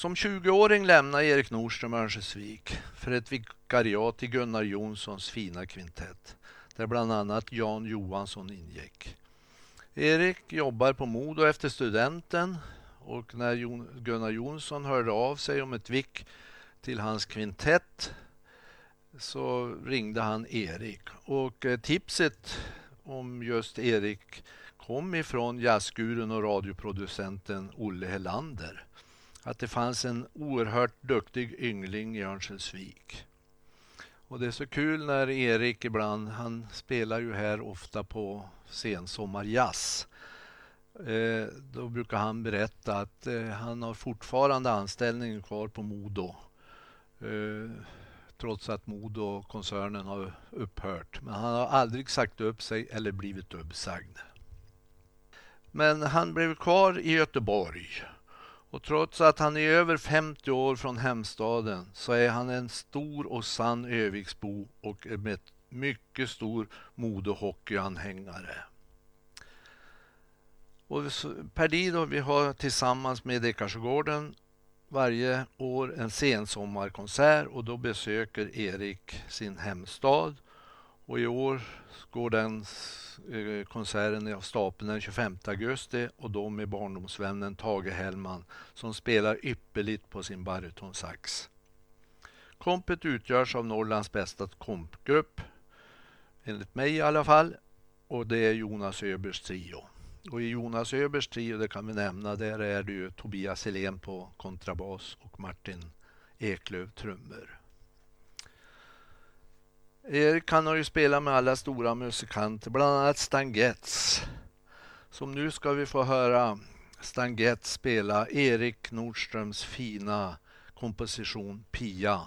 Som 20-åring lämnade Erik Nordström Örnsköldsvik för ett vikariat i Gunnar Jonssons fina kvintett, där bland annat Jan Johansson ingick. Erik jobbar på Modo efter studenten och när Gunnar Jonsson hörde av sig om ett vick till hans kvintett så ringde han Erik. Och eh, tipset om just Erik kom ifrån jazzgurun och radioproducenten Olle Helander. Att det fanns en oerhört duktig yngling i Örnsköldsvik. Och det är så kul när Erik ibland, han spelar ju här ofta på sensommarjazz. Eh, då brukar han berätta att eh, han har fortfarande anställningen kvar på Modo. Eh, trots att Modo-koncernen har upphört. Men han har aldrig sagt upp sig eller blivit uppsagd. Men han blev kvar i Göteborg. Och trots att han är över 50 år från hemstaden så är han en stor och sann Öviksbo och med mycket stor modehockeyanhängare. Och Perdido, vi har tillsammans med Ekarsgården varje år en sensommarkonsert och då besöker Erik sin hemstad. Och i år går den eh, konserten av stapeln den 25 augusti och då med barndomsvännen Tage Hellman som spelar ypperligt på sin barytonsax. Kompet utgörs av Norrlands bästa kompgrupp, enligt mig i alla fall, och det är Jonas Öbergs trio. Och i Jonas Öbergs trio, det kan vi nämna, där är det ju Tobias Helén på kontrabas och Martin Eklöf trummor. Erik han har ju spelat med alla stora musikanter, bland annat Stan Getz. Som nu ska vi få höra Stan Getz spela Erik Nordströms fina komposition Pia.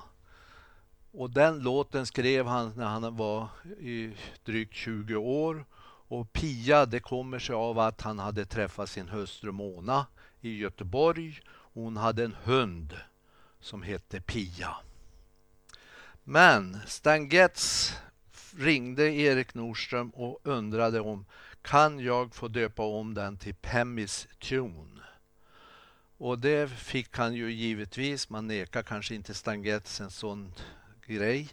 Och den låten skrev han när han var i drygt 20 år och Pia, det kommer sig av att han hade träffat sin hustru Mona i Göteborg. Hon hade en hund som hette Pia. Men Stan Getz ringde Erik Nordström och undrade om kan jag få döpa om den till Pemmis Tune? Och det fick han ju givetvis. Man nekar kanske inte Stan Getz en sån grej.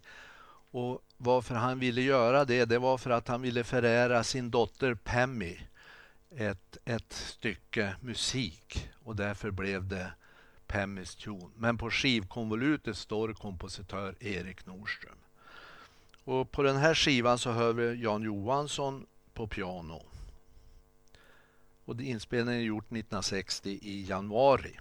Och varför han ville göra det, det var för att han ville förära sin dotter Pemmy ett, ett stycke musik och därför blev det Pemmys tune. Men på skivkonvolutet står kompositör Erik Nordström. Och på den här skivan så hör vi Jan Johansson på piano. Och inspelningen är gjort 1960 i januari.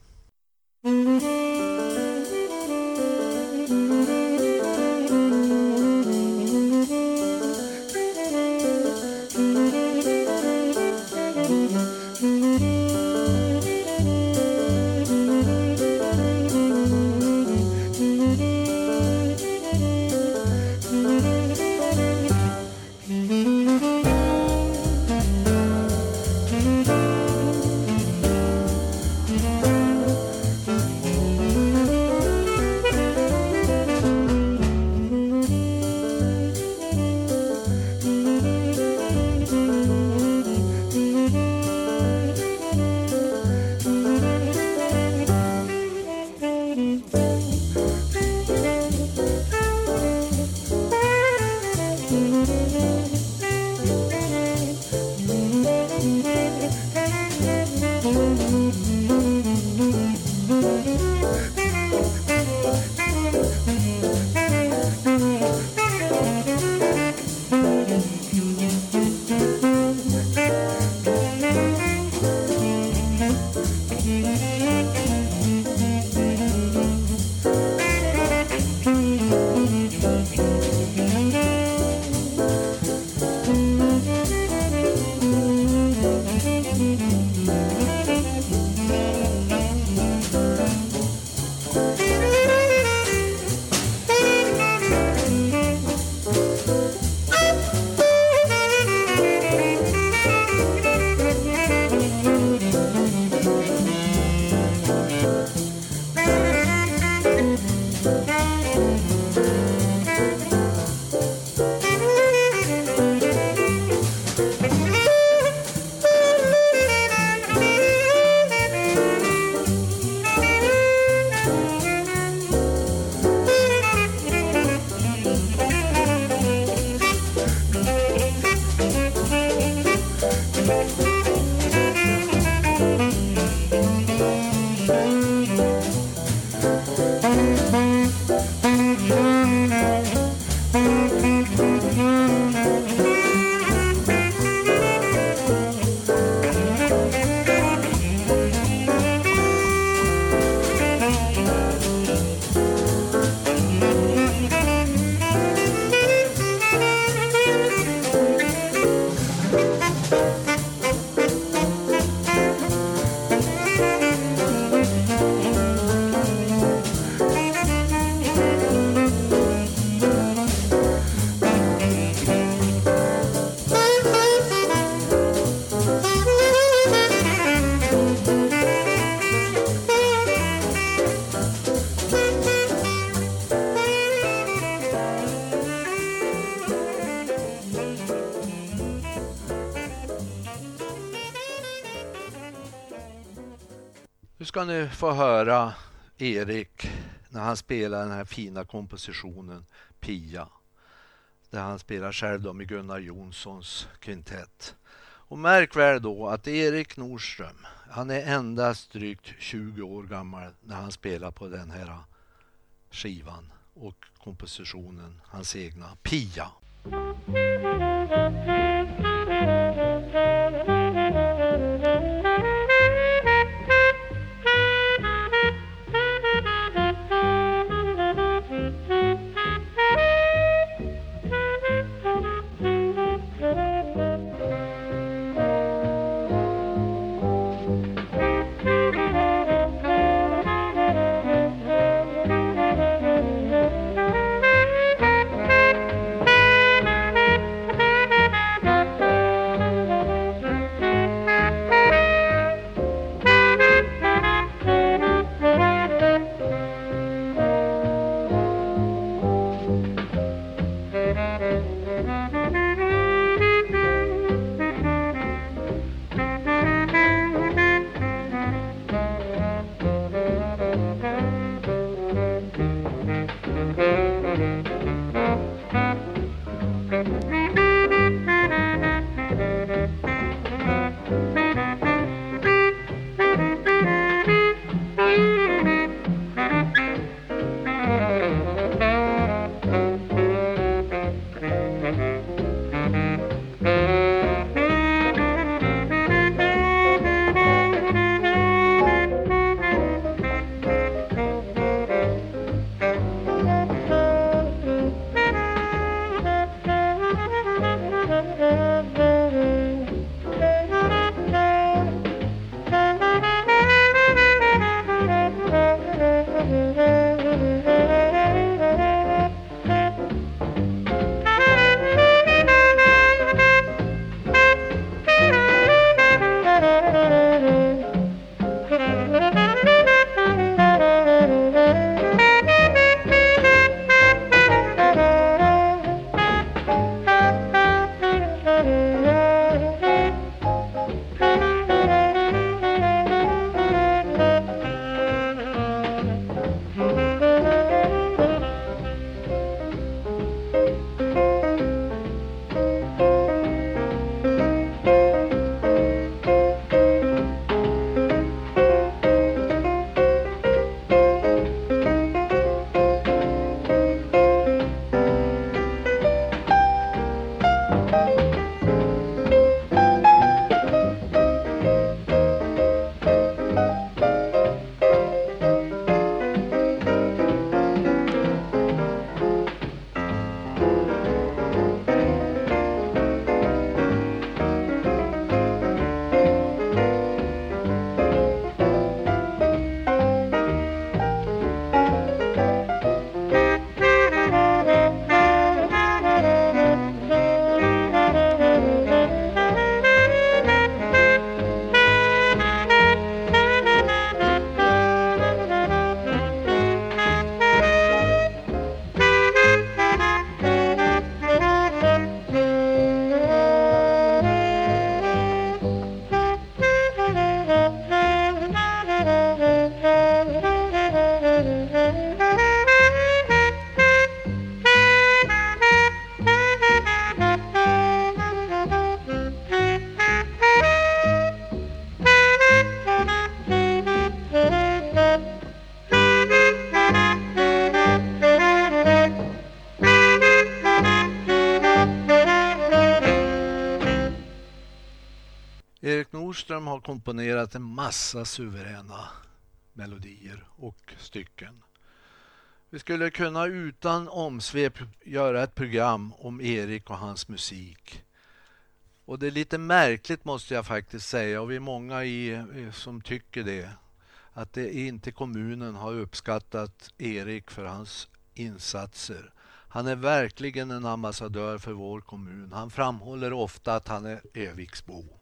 Ska ni få höra Erik när han spelar den här fina kompositionen Pia. Där han spelar själv då med Gunnar Jonssons kvintett. Och märk väl då att Erik Nordström, han är endast drygt 20 år gammal när han spelar på den här skivan och kompositionen, hans egna Pia. Har komponerat en massa suveräna melodier och stycken. Vi skulle kunna utan omsvep göra ett program om Erik och hans musik. Och det är lite märkligt måste jag faktiskt säga och vi är många i, som tycker det. Att det inte kommunen har uppskattat Erik för hans insatser. Han är verkligen en ambassadör för vår kommun. Han framhåller ofta att han är Öviksbo.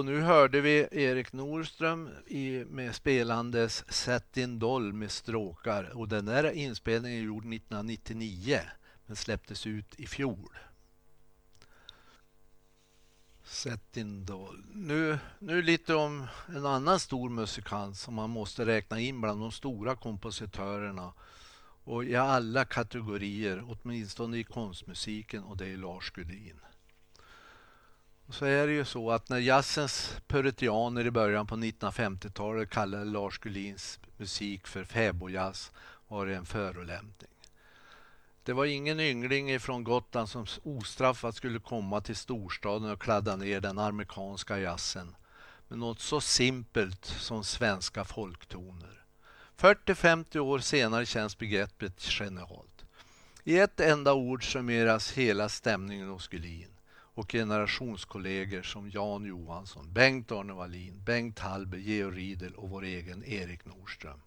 Och nu hörde vi Erik Norström i, med spelandes Sätt din doll med stråkar och den där inspelningen är gjord 1999 men släpptes ut i fjol. Sätt din doll. Nu, nu lite om en annan stor musikant som man måste räkna in bland de stora kompositörerna och i alla kategorier, åtminstone i konstmusiken och det är Lars Gudin så är det ju så att när jazzens puritianer i början på 1950-talet kallade Lars Gullins musik för fäbodjazz var det en förolämpning. Det var ingen yngling från Gotland som ostraffat skulle komma till storstaden och kladda ner den amerikanska jazzen med något så simpelt som svenska folktoner. 40-50 år senare känns begreppet genialt. I ett enda ord summeras hela stämningen hos Gullin och generationskollegor som Jan Johansson, Bengt-Arne Wallin, Bengt Hallberg, Georg Riedel och vår egen Erik Nordström.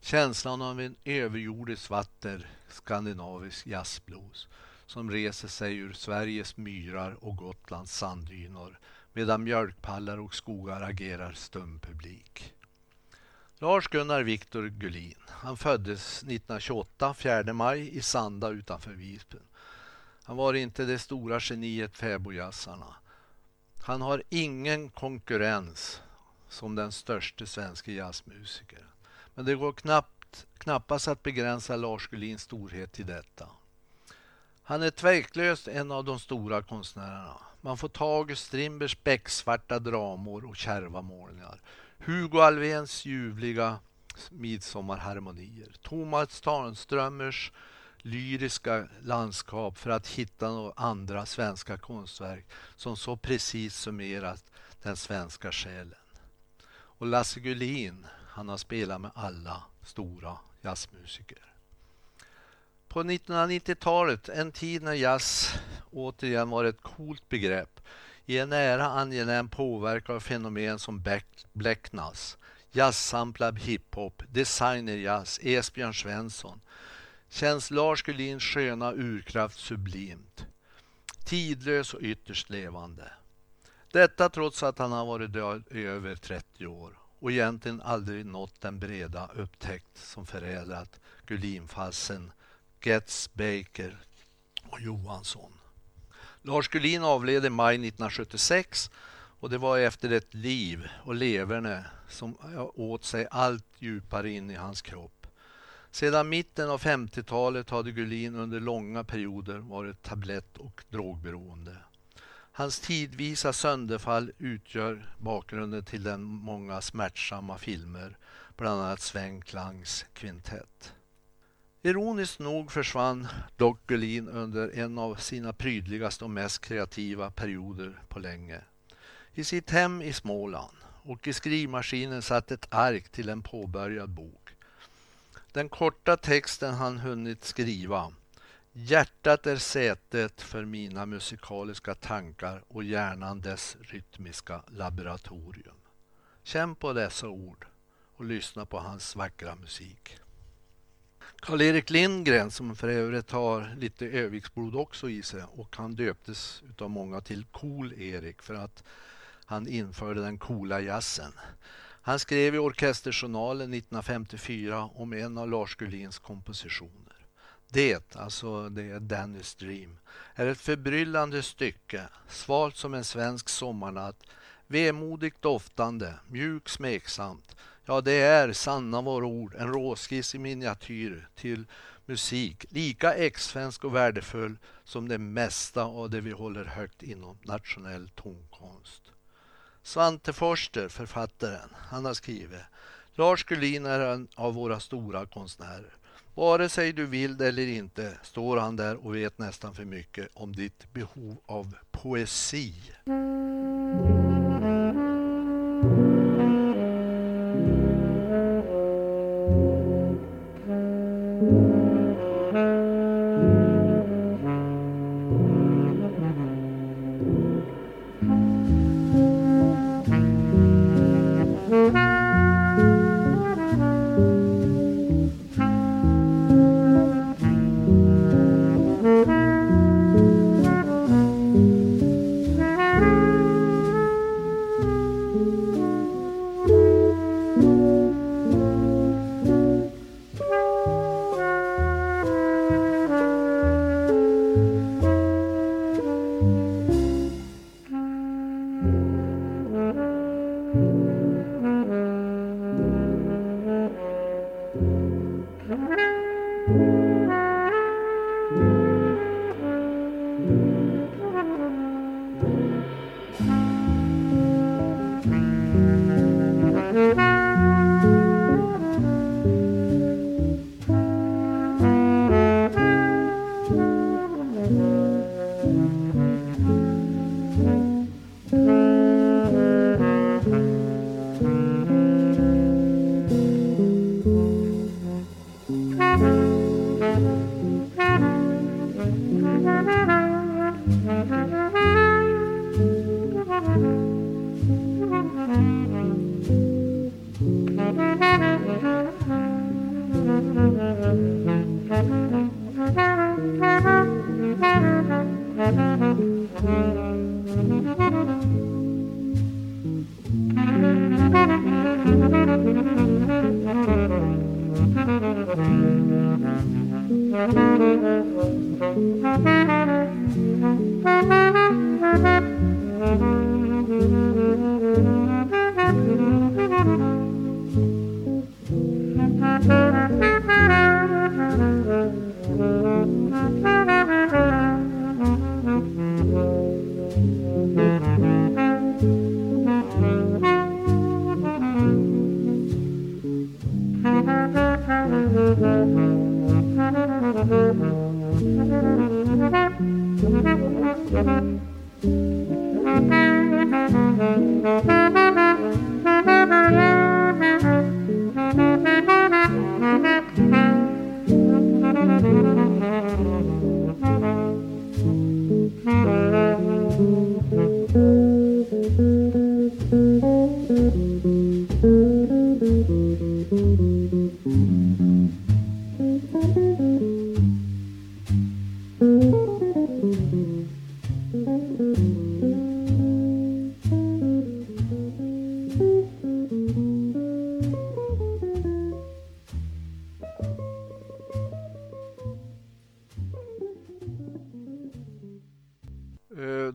Känslan av en överjordisk vatter skandinavisk jazzblues som reser sig ur Sveriges myrar och Gotlands sanddynor medan mjölkpallar och skogar agerar stum publik. Lars-Gunnar Viktor Gullin. Han föddes 1928, 4 maj, i Sanda utanför Visby. Han var inte det stora geniet fäbodjazzarna. Han har ingen konkurrens som den största svenska jazzmusikern. Men det går knappt, knappast att begränsa Lars Gullins storhet till detta. Han är tveklöst en av de stora konstnärerna. Man får tag i Strindbergs becksvarta dramor och kärva målningar. Hugo Alfvéns ljuvliga midsommarharmonier. Thomas Tarnströmers lyriska landskap för att hitta några andra svenska konstverk som så precis summerat den svenska själen. Och Lasse Gullin, han har spelat med alla stora jazzmusiker. På 1990-talet, en tid när jazz återigen var ett coolt begrepp, i en nära angenäm påverkan av fenomen som Blacknas, jazzsamplad hiphop, designerjazz, Esbjörn Svensson, känns Lars Gullins sköna urkraft sublimt. Tidlös och ytterst levande. Detta trots att han har varit död i över 30 år och egentligen aldrig nått den breda upptäckt som förädlat Gullinfalsen, Getz, Baker och Johansson. Lars Gullin avled i maj 1976 och det var efter ett liv och leverne som åt sig allt djupare in i hans kropp. Sedan mitten av 50-talet hade Gullin under långa perioder varit tablett och drogberoende. Hans tidvisa sönderfall utgör bakgrunden till den många smärtsamma filmer, bland annat Sven Klangs kvintett. Ironiskt nog försvann dock Gullin under en av sina prydligaste och mest kreativa perioder på länge. I sitt hem i Småland och i skrivmaskinen satt ett ark till en påbörjad bok. Den korta texten han hunnit skriva. Hjärtat är sätet för mina musikaliska tankar och hjärnan dess rytmiska laboratorium. Känn på dessa ord och lyssna på hans vackra musik. Karl-Erik Lindgren som för övrigt har lite Öviksblod också i sig och han döptes utav många till Cool-Erik för att han införde den coola jazzen. Han skrev i Orkesterjournalen 1954 om en av Lars Gullins kompositioner. Det, alltså det är Dennis Dream, är ett förbryllande stycke, svalt som en svensk sommarnatt, vemodigt doftande, mjuk smeksamt. Ja, det är sanna våra ord, en råskiss i miniatyr till musik, lika ex-svensk och värdefull som det mesta av det vi håller högt inom nationell tonkonst. Svante Forster, författaren, han har skrivit Lars Gullin är en av våra stora konstnärer. Vare sig du vill det eller inte står han där och vet nästan för mycket om ditt behov av poesi.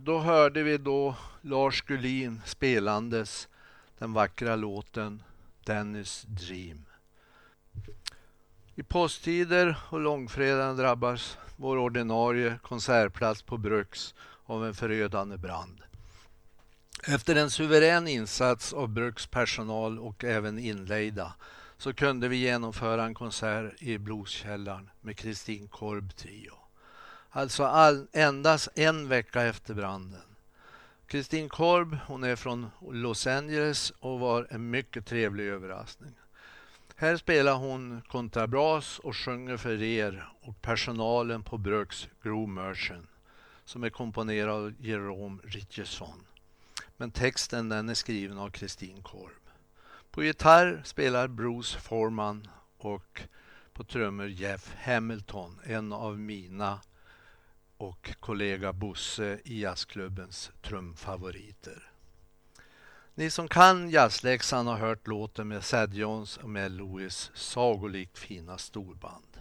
Då hörde vi Lars Gullin spelandes den vackra låten Dennis Dream. I posttider och långfredagen drabbas vår ordinarie konsertplats på Bruks av en förödande brand. Efter en suverän insats av Bruks personal och även inlejda så kunde vi genomföra en konsert i Blueskällaren med Kristin Korb Trio. Alltså all, endast en vecka efter branden. Kristin Korb, hon är från Los Angeles och var en mycket trevlig överraskning. Här spelar hon kontrabas och sjunger för er och personalen på Bruks Grove Merchant som är komponerad av Jerome Richardson. Men texten den är skriven av Kristin Korb. På gitarr spelar Bruce Forman och på trummor Jeff Hamilton, en av mina och kollega Bosse i jazzklubbens trumfavoriter. Ni som kan jazzläxan har hört låten med Sad Jones och Mel Lewis sagolikt fina storband.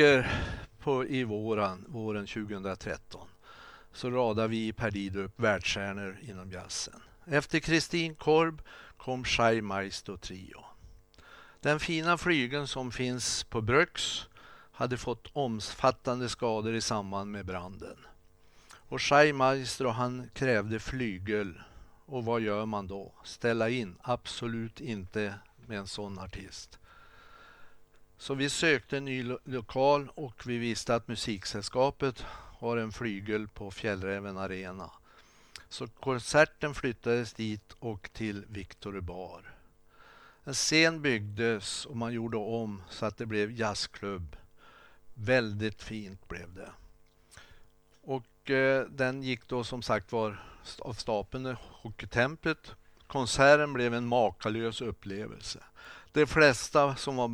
Tre på, i våren, våren 2013 så radar vi i Perdido upp världsstjärnor inom jazzen. Efter Kristin Korb kom Shai Maestro Trio. Den fina flygeln som finns på Brux hade fått omfattande skador i samband med branden. Och Shai Maestro han krävde flygel. Och vad gör man då? Ställa in? Absolut inte med en sån artist. Så vi sökte en ny lo lokal och vi visste att musiksällskapet har en flygel på Fjällräven Arena. Så konserten flyttades dit och till Victor Bar. En scen byggdes och man gjorde om så att det blev jazzklubb. Väldigt fint blev det. Och eh, den gick då som sagt var av stapeln i Hockeytemplet. Konserten blev en makalös upplevelse. De flesta som var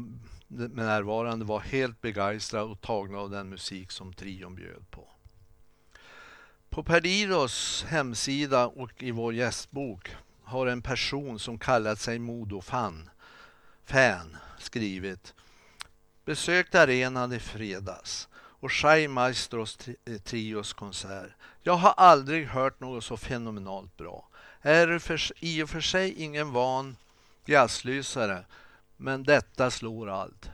närvarande var helt begeistrade och tagna av den musik som trion bjöd på. På Perdidos hemsida och i vår gästbok har en person som kallat sig Modofan fan skrivit Besökte arenan i fredags och Shai Maestros tri eh, trios konsert. Jag har aldrig hört något så fenomenalt bra. Är för, i och för sig ingen van jazzlysare men detta slår allt.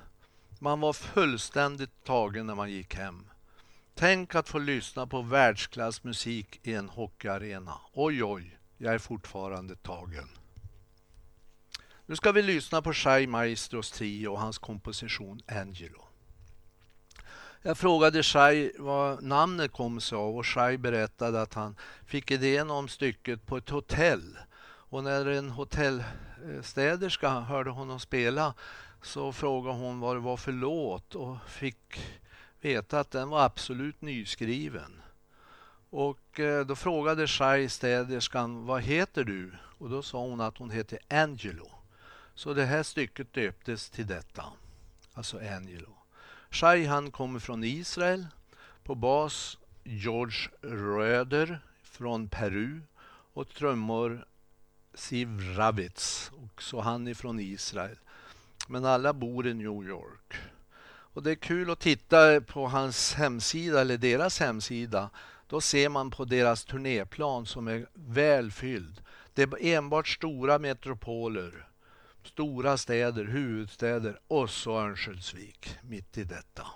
Man var fullständigt tagen när man gick hem. Tänk att få lyssna på världsklassmusik i en hockeyarena. Oj, oj, jag är fortfarande tagen. Nu ska vi lyssna på Shai Maestros trio och hans komposition Angelo. Jag frågade Shai vad namnet kom sig av och Shai berättade att han fick idén om stycket på ett hotell. Och när en städerska hörde honom spela så frågade hon vad det var för låt och fick veta att den var absolut nyskriven. Och eh, då frågade Shai städerskan vad heter du? Och då sa hon att hon heter Angelo. Så det här stycket döptes till detta, alltså Angelo. Shai han kommer från Israel. På bas George Röder från Peru och trummor Siv Ravitz, också han ifrån Israel. Men alla bor i New York. Och det är kul att titta på hans hemsida, eller deras hemsida. Då ser man på deras turnéplan som är välfylld. Det är enbart stora metropoler, stora städer, huvudstäder och så Örnsköldsvik mitt i detta.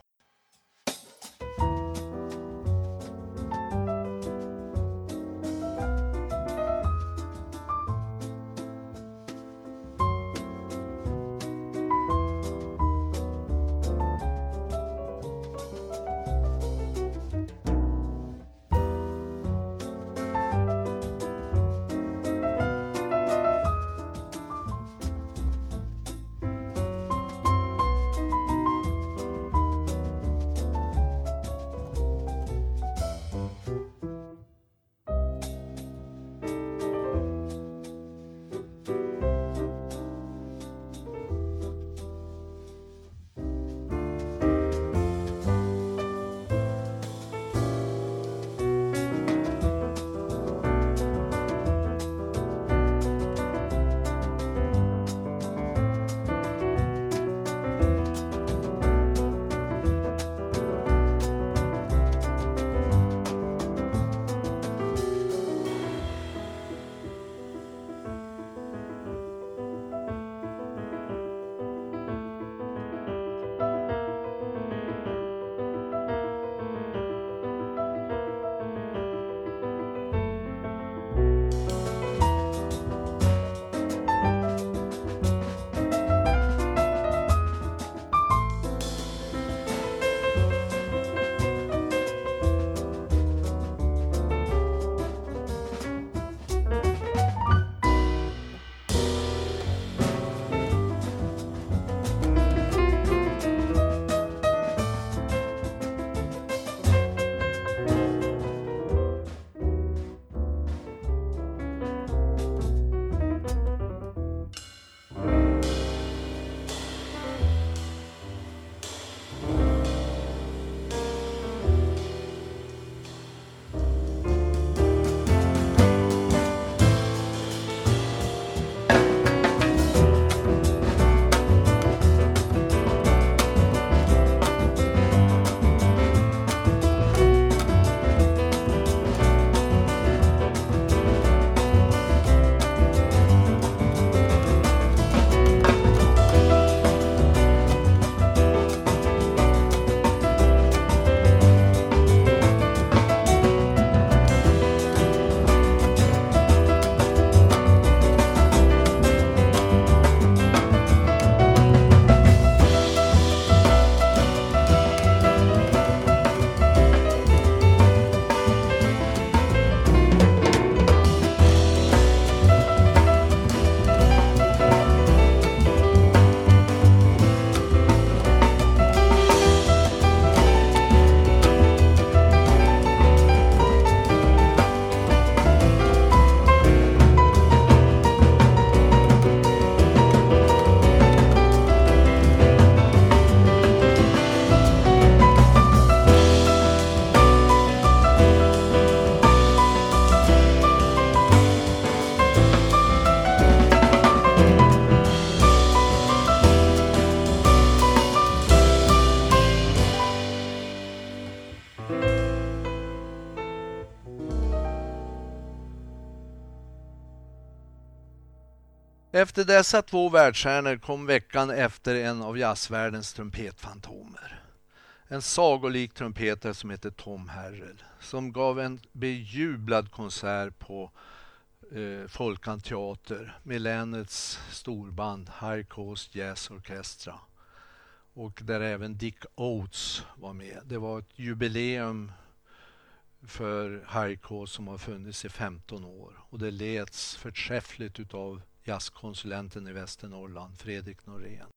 Efter dessa två världsstjärnor kom veckan efter en av jazzvärldens trumpetfantomer. En sagolik trumpetare som heter Tom Herrell som gav en bejublad konsert på eh, Folkan Teater med länets storband High Coast Jazz Orchestra. Och där även Dick Oates var med. Det var ett jubileum för High Coast som har funnits i 15 år och det leds förträffligt utav jazzkonsulenten i Västernorrland, Fredrik Norén.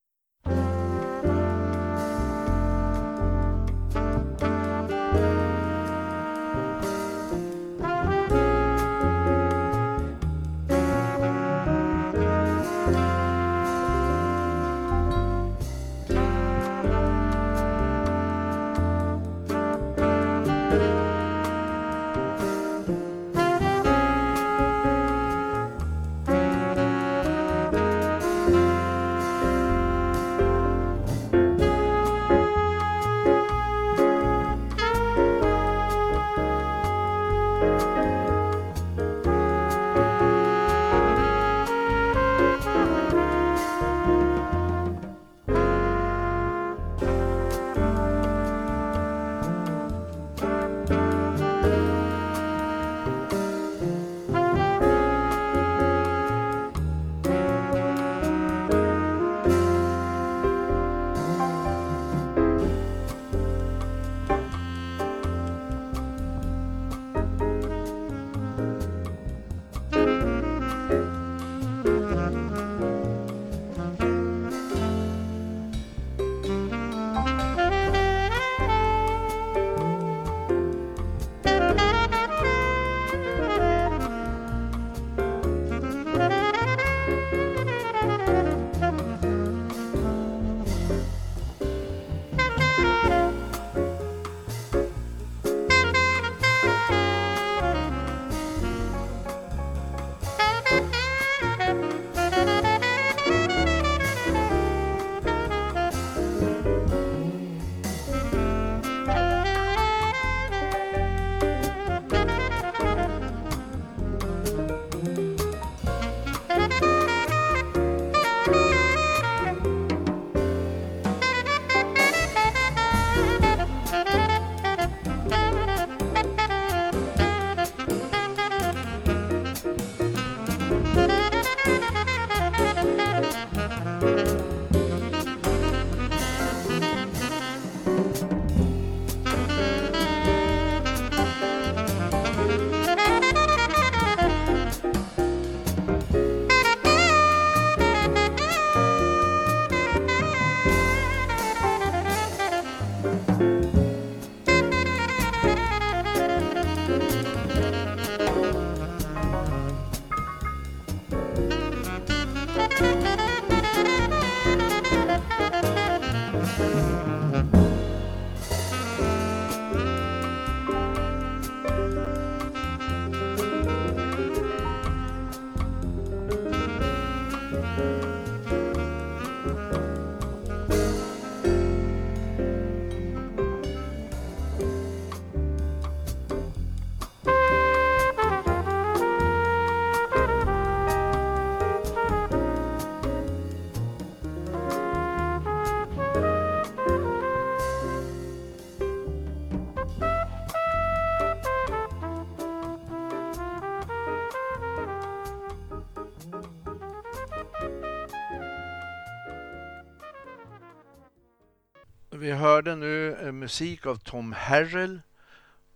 Vi hörde nu eh, musik av Tom Harrell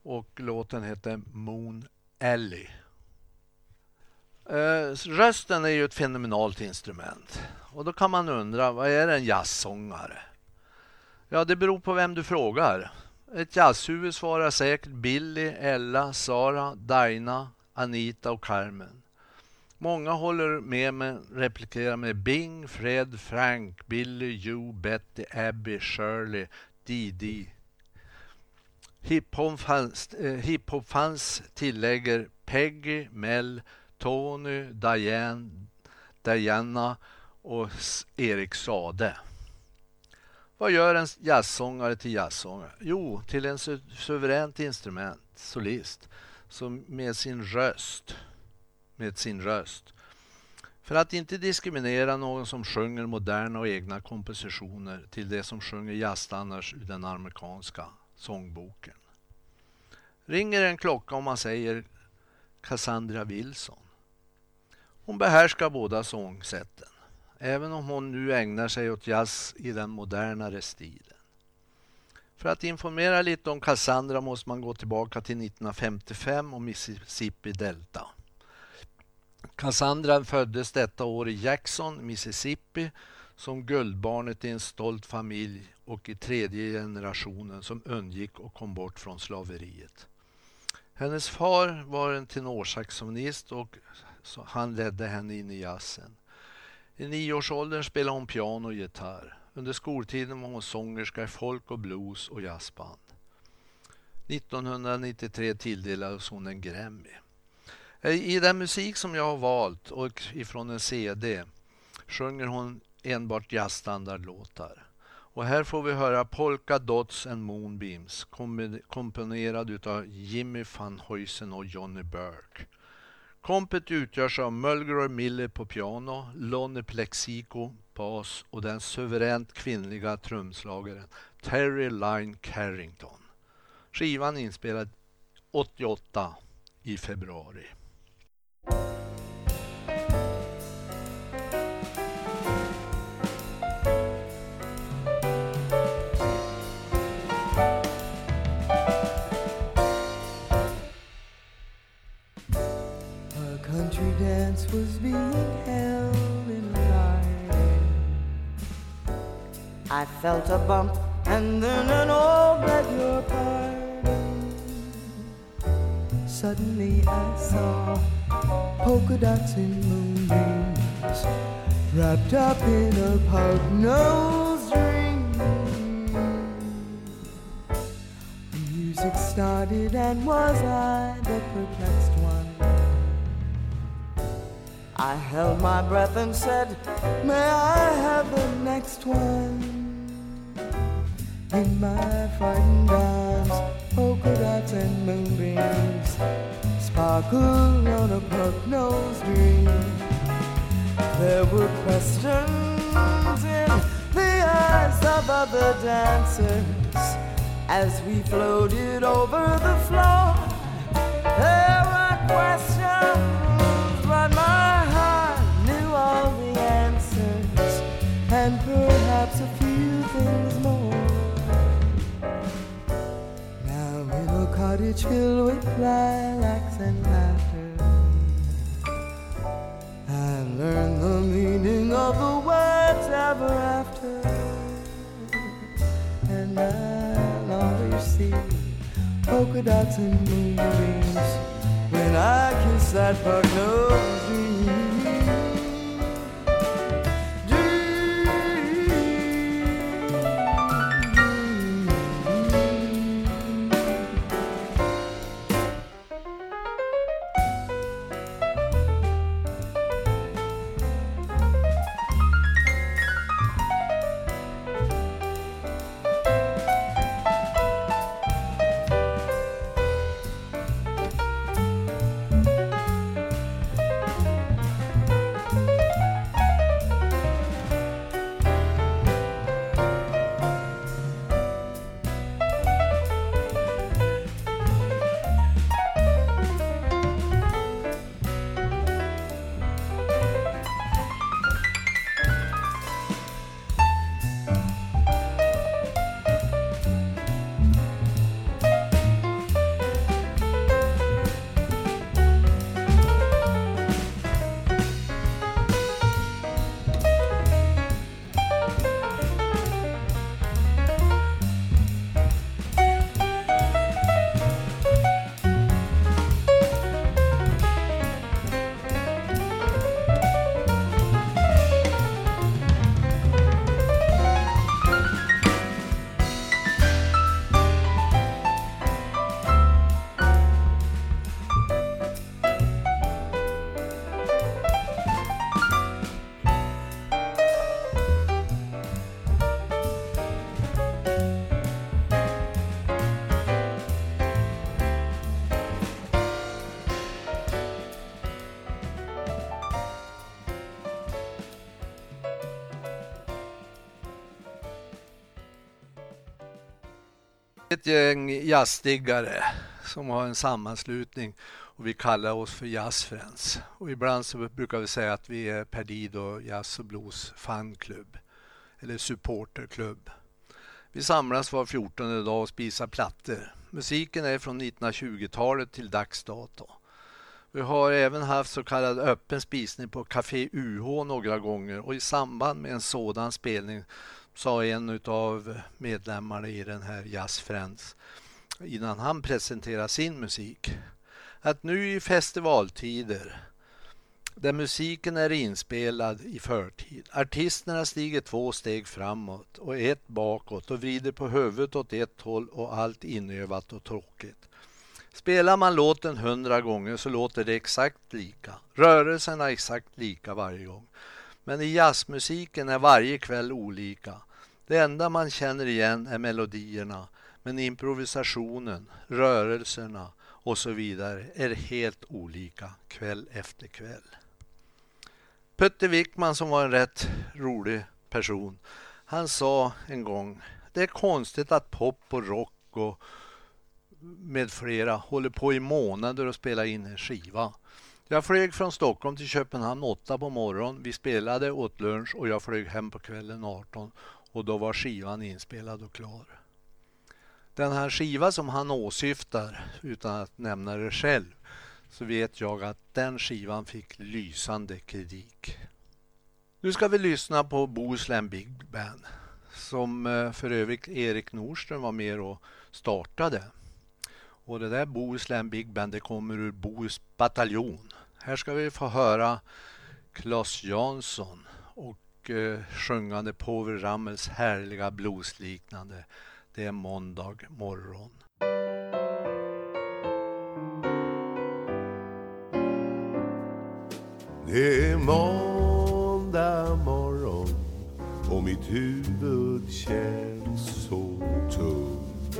och låten heter Moon Alley. Eh, rösten är ju ett fenomenalt instrument och då kan man undra, vad är en jazzsångare? Ja, det beror på vem du frågar. Ett jazzhuvud svarar säkert Billy, Ella, Sara, Dinah, Anita och Carmen. Många håller med mig, replikerar med Bing, Fred, Frank, Billy, Joe, Betty, Abby, Shirley, Didi. Hiphop fanns, eh, hip tillägger Peggy, Mel, Tony, Diane, Diana och Erik Sade. Vad gör en jazzsångare till jazzsångare? Jo, till en su suveränt instrument, solist, som med sin röst med sin röst För att inte diskriminera någon som sjunger moderna och egna kompositioner till de som sjunger jazzstandards ur den amerikanska sångboken. Ringer en klocka om man säger Cassandra Wilson. Hon behärskar båda sångsätten, även om hon nu ägnar sig åt jazz i den modernare stilen. För att informera lite om Cassandra måste man gå tillbaka till 1955 och Mississippi Delta. Cassandra föddes detta år i Jackson, Mississippi som guldbarnet i en stolt familj och i tredje generationen som undgick och kom bort från slaveriet. Hennes far var en tenorsaxofonist och han ledde henne in i jazzen. I nioårsåldern spelade hon piano och gitarr. Under skoltiden var hon sångerska i folk och blues och jazzband. 1993 tilldelades hon en Grammy. Eh, I den musik som jag har valt och ifrån en CD sjunger hon enbart jazzstandardlåtar. Och här får vi höra Polka Dots and Moonbeams komponerad utav Jimmy van Huysen och Johnny Burke. Kompet utgörs av Mulgrew Miller på piano, Lonnie Plexico bas och den suveränt kvinnliga trumslagaren Terry Line Carrington. Skivan inspelad 88 i februari. Was being held in line. I felt a bump and then an old beg your pardon. Suddenly I saw polka dots in moonbeams wrapped up in a pug nose ring. The music started and was I the perplexed? I held my breath and said, May I have the next one? In my frightened arms, polka dots and moonbeams sparkle on a puck nose dream. There were questions in the eyes of other dancers as we floated over the cottage filled with lilacs and laughter, I learned the meaning of the words ever after, and I'll always see polka dots and moonbeams when I kiss that bug ett gäng jazzdiggare som har en sammanslutning och vi kallar oss för Jazz Friends. Och ibland så brukar vi säga att vi är Perdido Jazz och Blues Fanklubb eller supporterklubb. Vi samlas var 14 dag och spisar plattor. Musiken är från 1920-talet till dags dato. Vi har även haft så kallad öppen spisning på Café UH några gånger och i samband med en sådan spelning sa en av medlemmarna i den här Jazz Friends innan han presenterade sin musik att nu i festivaltider där musiken är inspelad i förtid. Artisterna stiger två steg framåt och ett bakåt och vrider på huvudet åt ett håll och allt inövat och tråkigt. Spelar man låten hundra gånger så låter det exakt lika. Rörelserna är exakt lika varje gång. Men i jazzmusiken är varje kväll olika. Det enda man känner igen är melodierna, men improvisationen, rörelserna och så vidare är helt olika kväll efter kväll. Putte Wickman som var en rätt rolig person, han sa en gång det är konstigt att pop och rock och med flera håller på i månader och spelar in en skiva. Jag flög från Stockholm till Köpenhamn 8 på morgonen. Vi spelade, åt lunch och jag flög hem på kvällen 18 och då var skivan inspelad och klar. Den här skiva som han åsyftar, utan att nämna det själv, så vet jag att den skivan fick lysande kritik. Nu ska vi lyssna på Bohuslän Big Band som eh, för övrigt Erik Nordström var med och startade. Och det där Bohuslän Big Band det kommer ur Bohus bataljon. Här ska vi få höra Claes Jansson och eh, sjungande Povel Ramels härliga bluesliknande Det är måndag morgon. Det är måndag morgon och mitt huvud känns så tungt.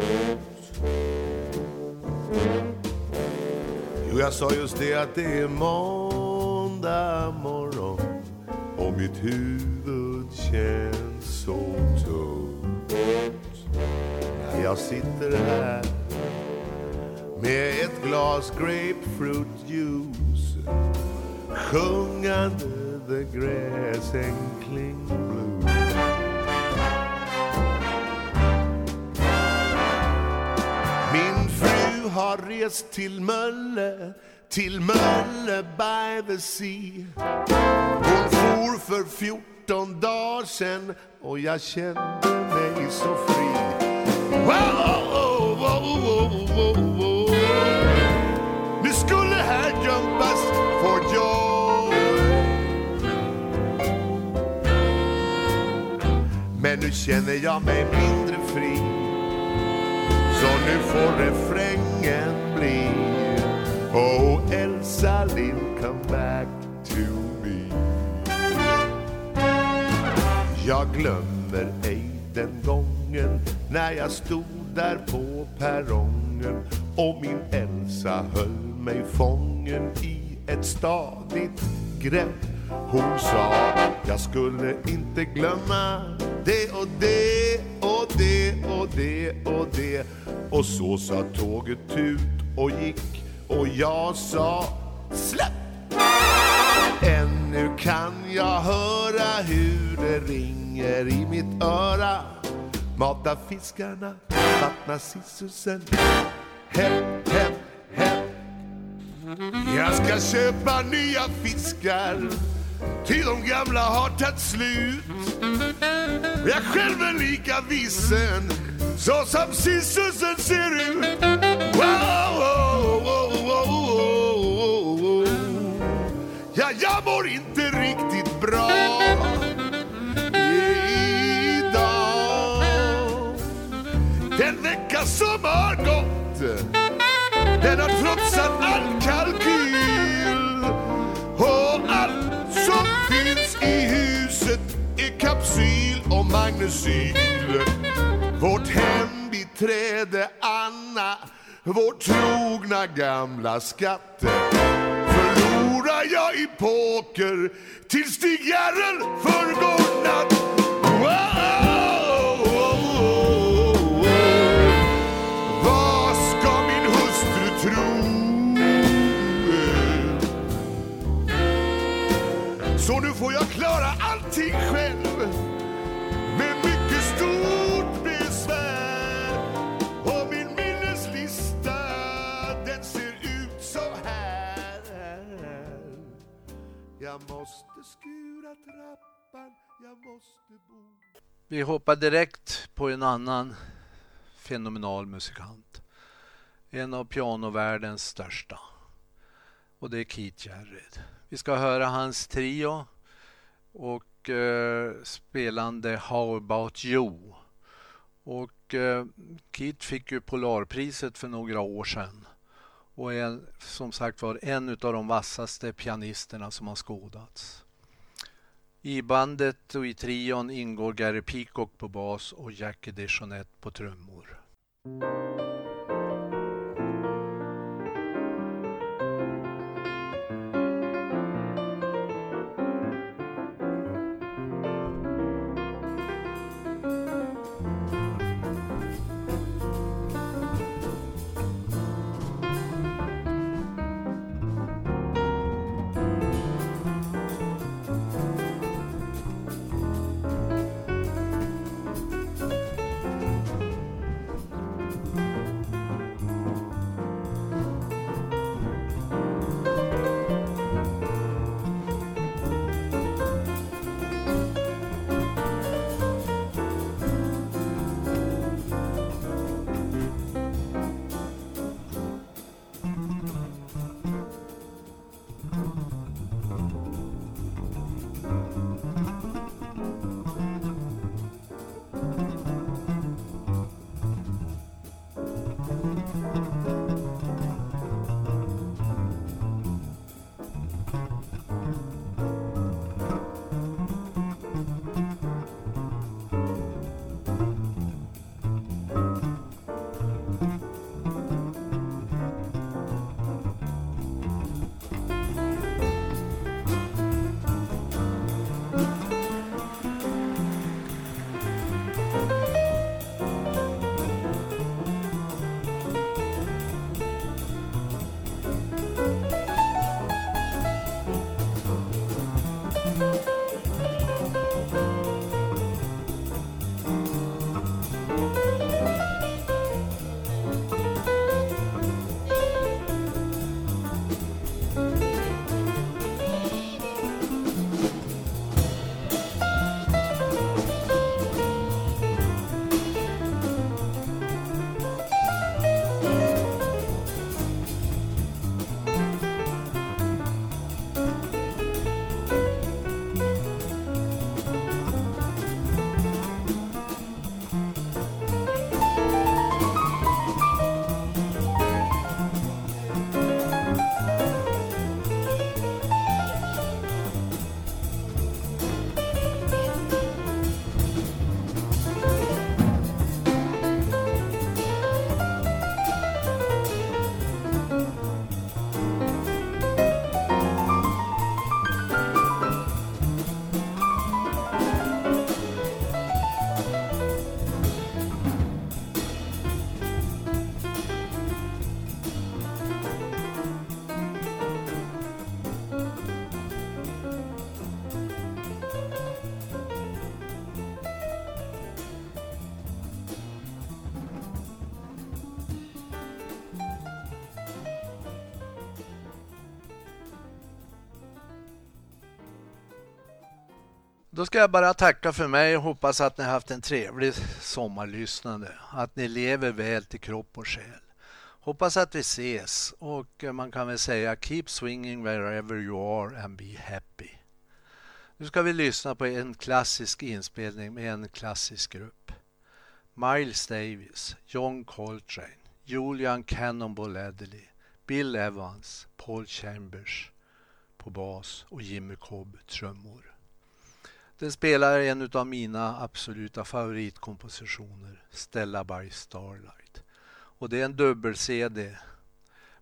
Jo, jag sa just det att det är måndag morgon och mitt huvud känns så tungt. När jag sitter här med ett glas grapefruit juice sjungande the grass and Du har rest till Mölle, till Mölle by the sea. Hon for för 14 dagar sen och jag kände mig så fri. Wow, oh, oh, wow, wow. Nu skulle här jumpas for joy. Men nu känner jag mig mindre fri. Så nu får refrängen bli Oh Elsa Lind, come back to me Jag glömmer ej den gången när jag stod där på perrongen och min Elsa höll mig fången i ett stadigt grepp. Hon sa jag skulle inte glömma det och det och det och det och det. Och så sa tåget ut och gick och jag sa släpp! Ännu kan jag höra hur det ringer i mitt öra. Mata fiskarna, vattna sissusen. Häpp, häpp, häpp Jag ska köpa nya fiskar. Ty de gamla har tagit slut. Jag själv är lika vissen Så som sissusen ser ut. Wow, wow, wow, wow, wow. Ja, jag mår inte riktigt bra idag. Den vecka som har gått Den har trotsat allt. Och Vårt hembiträde Anna. Vår trogna gamla skatte. Förlorar jag i poker till Stig Järrel förrgår natt. Vi hoppar direkt på en annan fenomenal musikant. En av pianovärldens största. Och det är Keith Jarrett. Vi ska höra hans trio och eh, spelande How about you. Och eh, Keith fick ju Polarpriset för några år sedan. Och är som sagt var en av de vassaste pianisterna som har skådats. I bandet och i trion ingår Gary Peacock på bas och Jackie DeJohnette på trummor. Då ska jag bara tacka för mig och hoppas att ni haft en trevlig sommarlyssnande. Att ni lever väl till kropp och själ. Hoppas att vi ses och man kan väl säga keep swinging wherever you are and be happy. Nu ska vi lyssna på en klassisk inspelning med en klassisk grupp. Miles Davis, John Coltrane, Julian Cannonball Adderley, Bill Evans, Paul Chambers på bas och Jimmy Cobb trummor. Den spelar en av mina absoluta favoritkompositioner, Stella by Starlight. Och det är en dubbel-CD.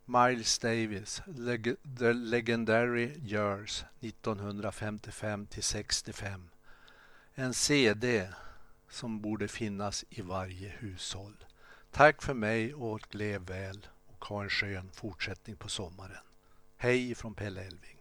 Miles Davis, Leg The Legendary Years 1955 till 65. En CD som borde finnas i varje hushåll. Tack för mig och lev väl och ha en skön fortsättning på sommaren. Hej från Pelle Elving.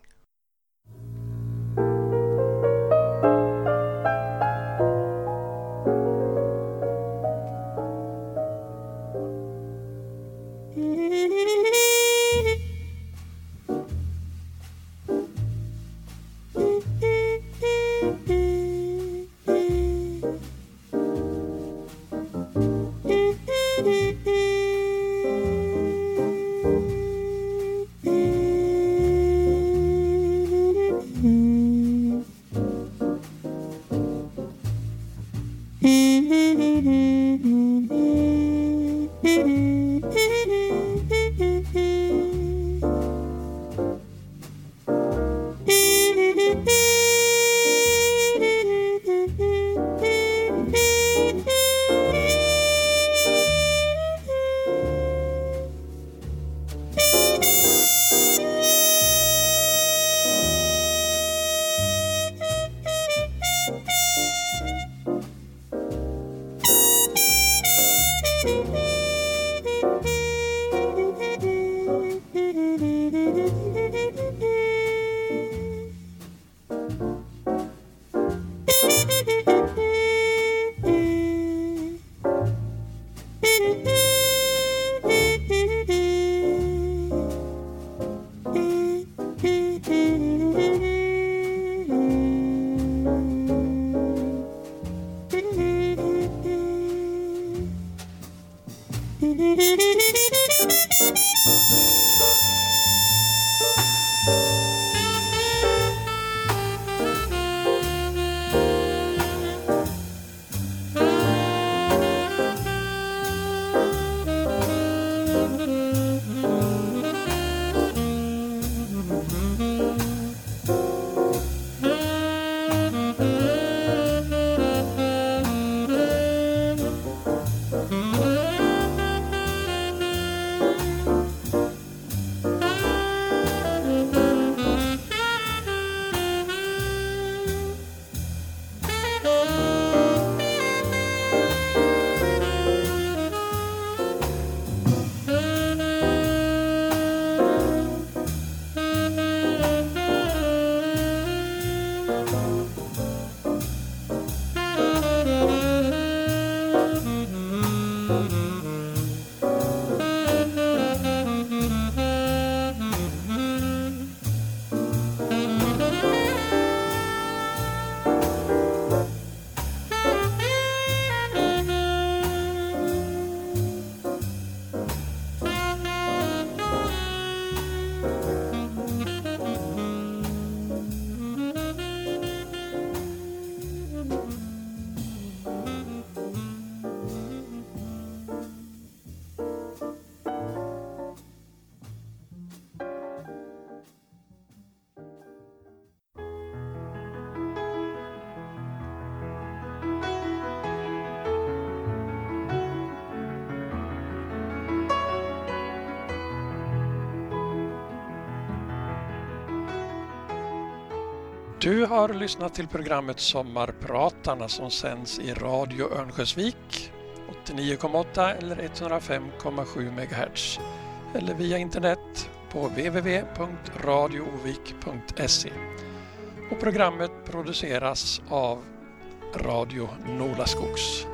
Du har lyssnat till programmet Sommarpratarna som sänds i Radio Örnsköldsvik 89,8 eller 105,7 MHz eller via internet på www.radioovik.se. Och programmet produceras av Radio Nolaskogs.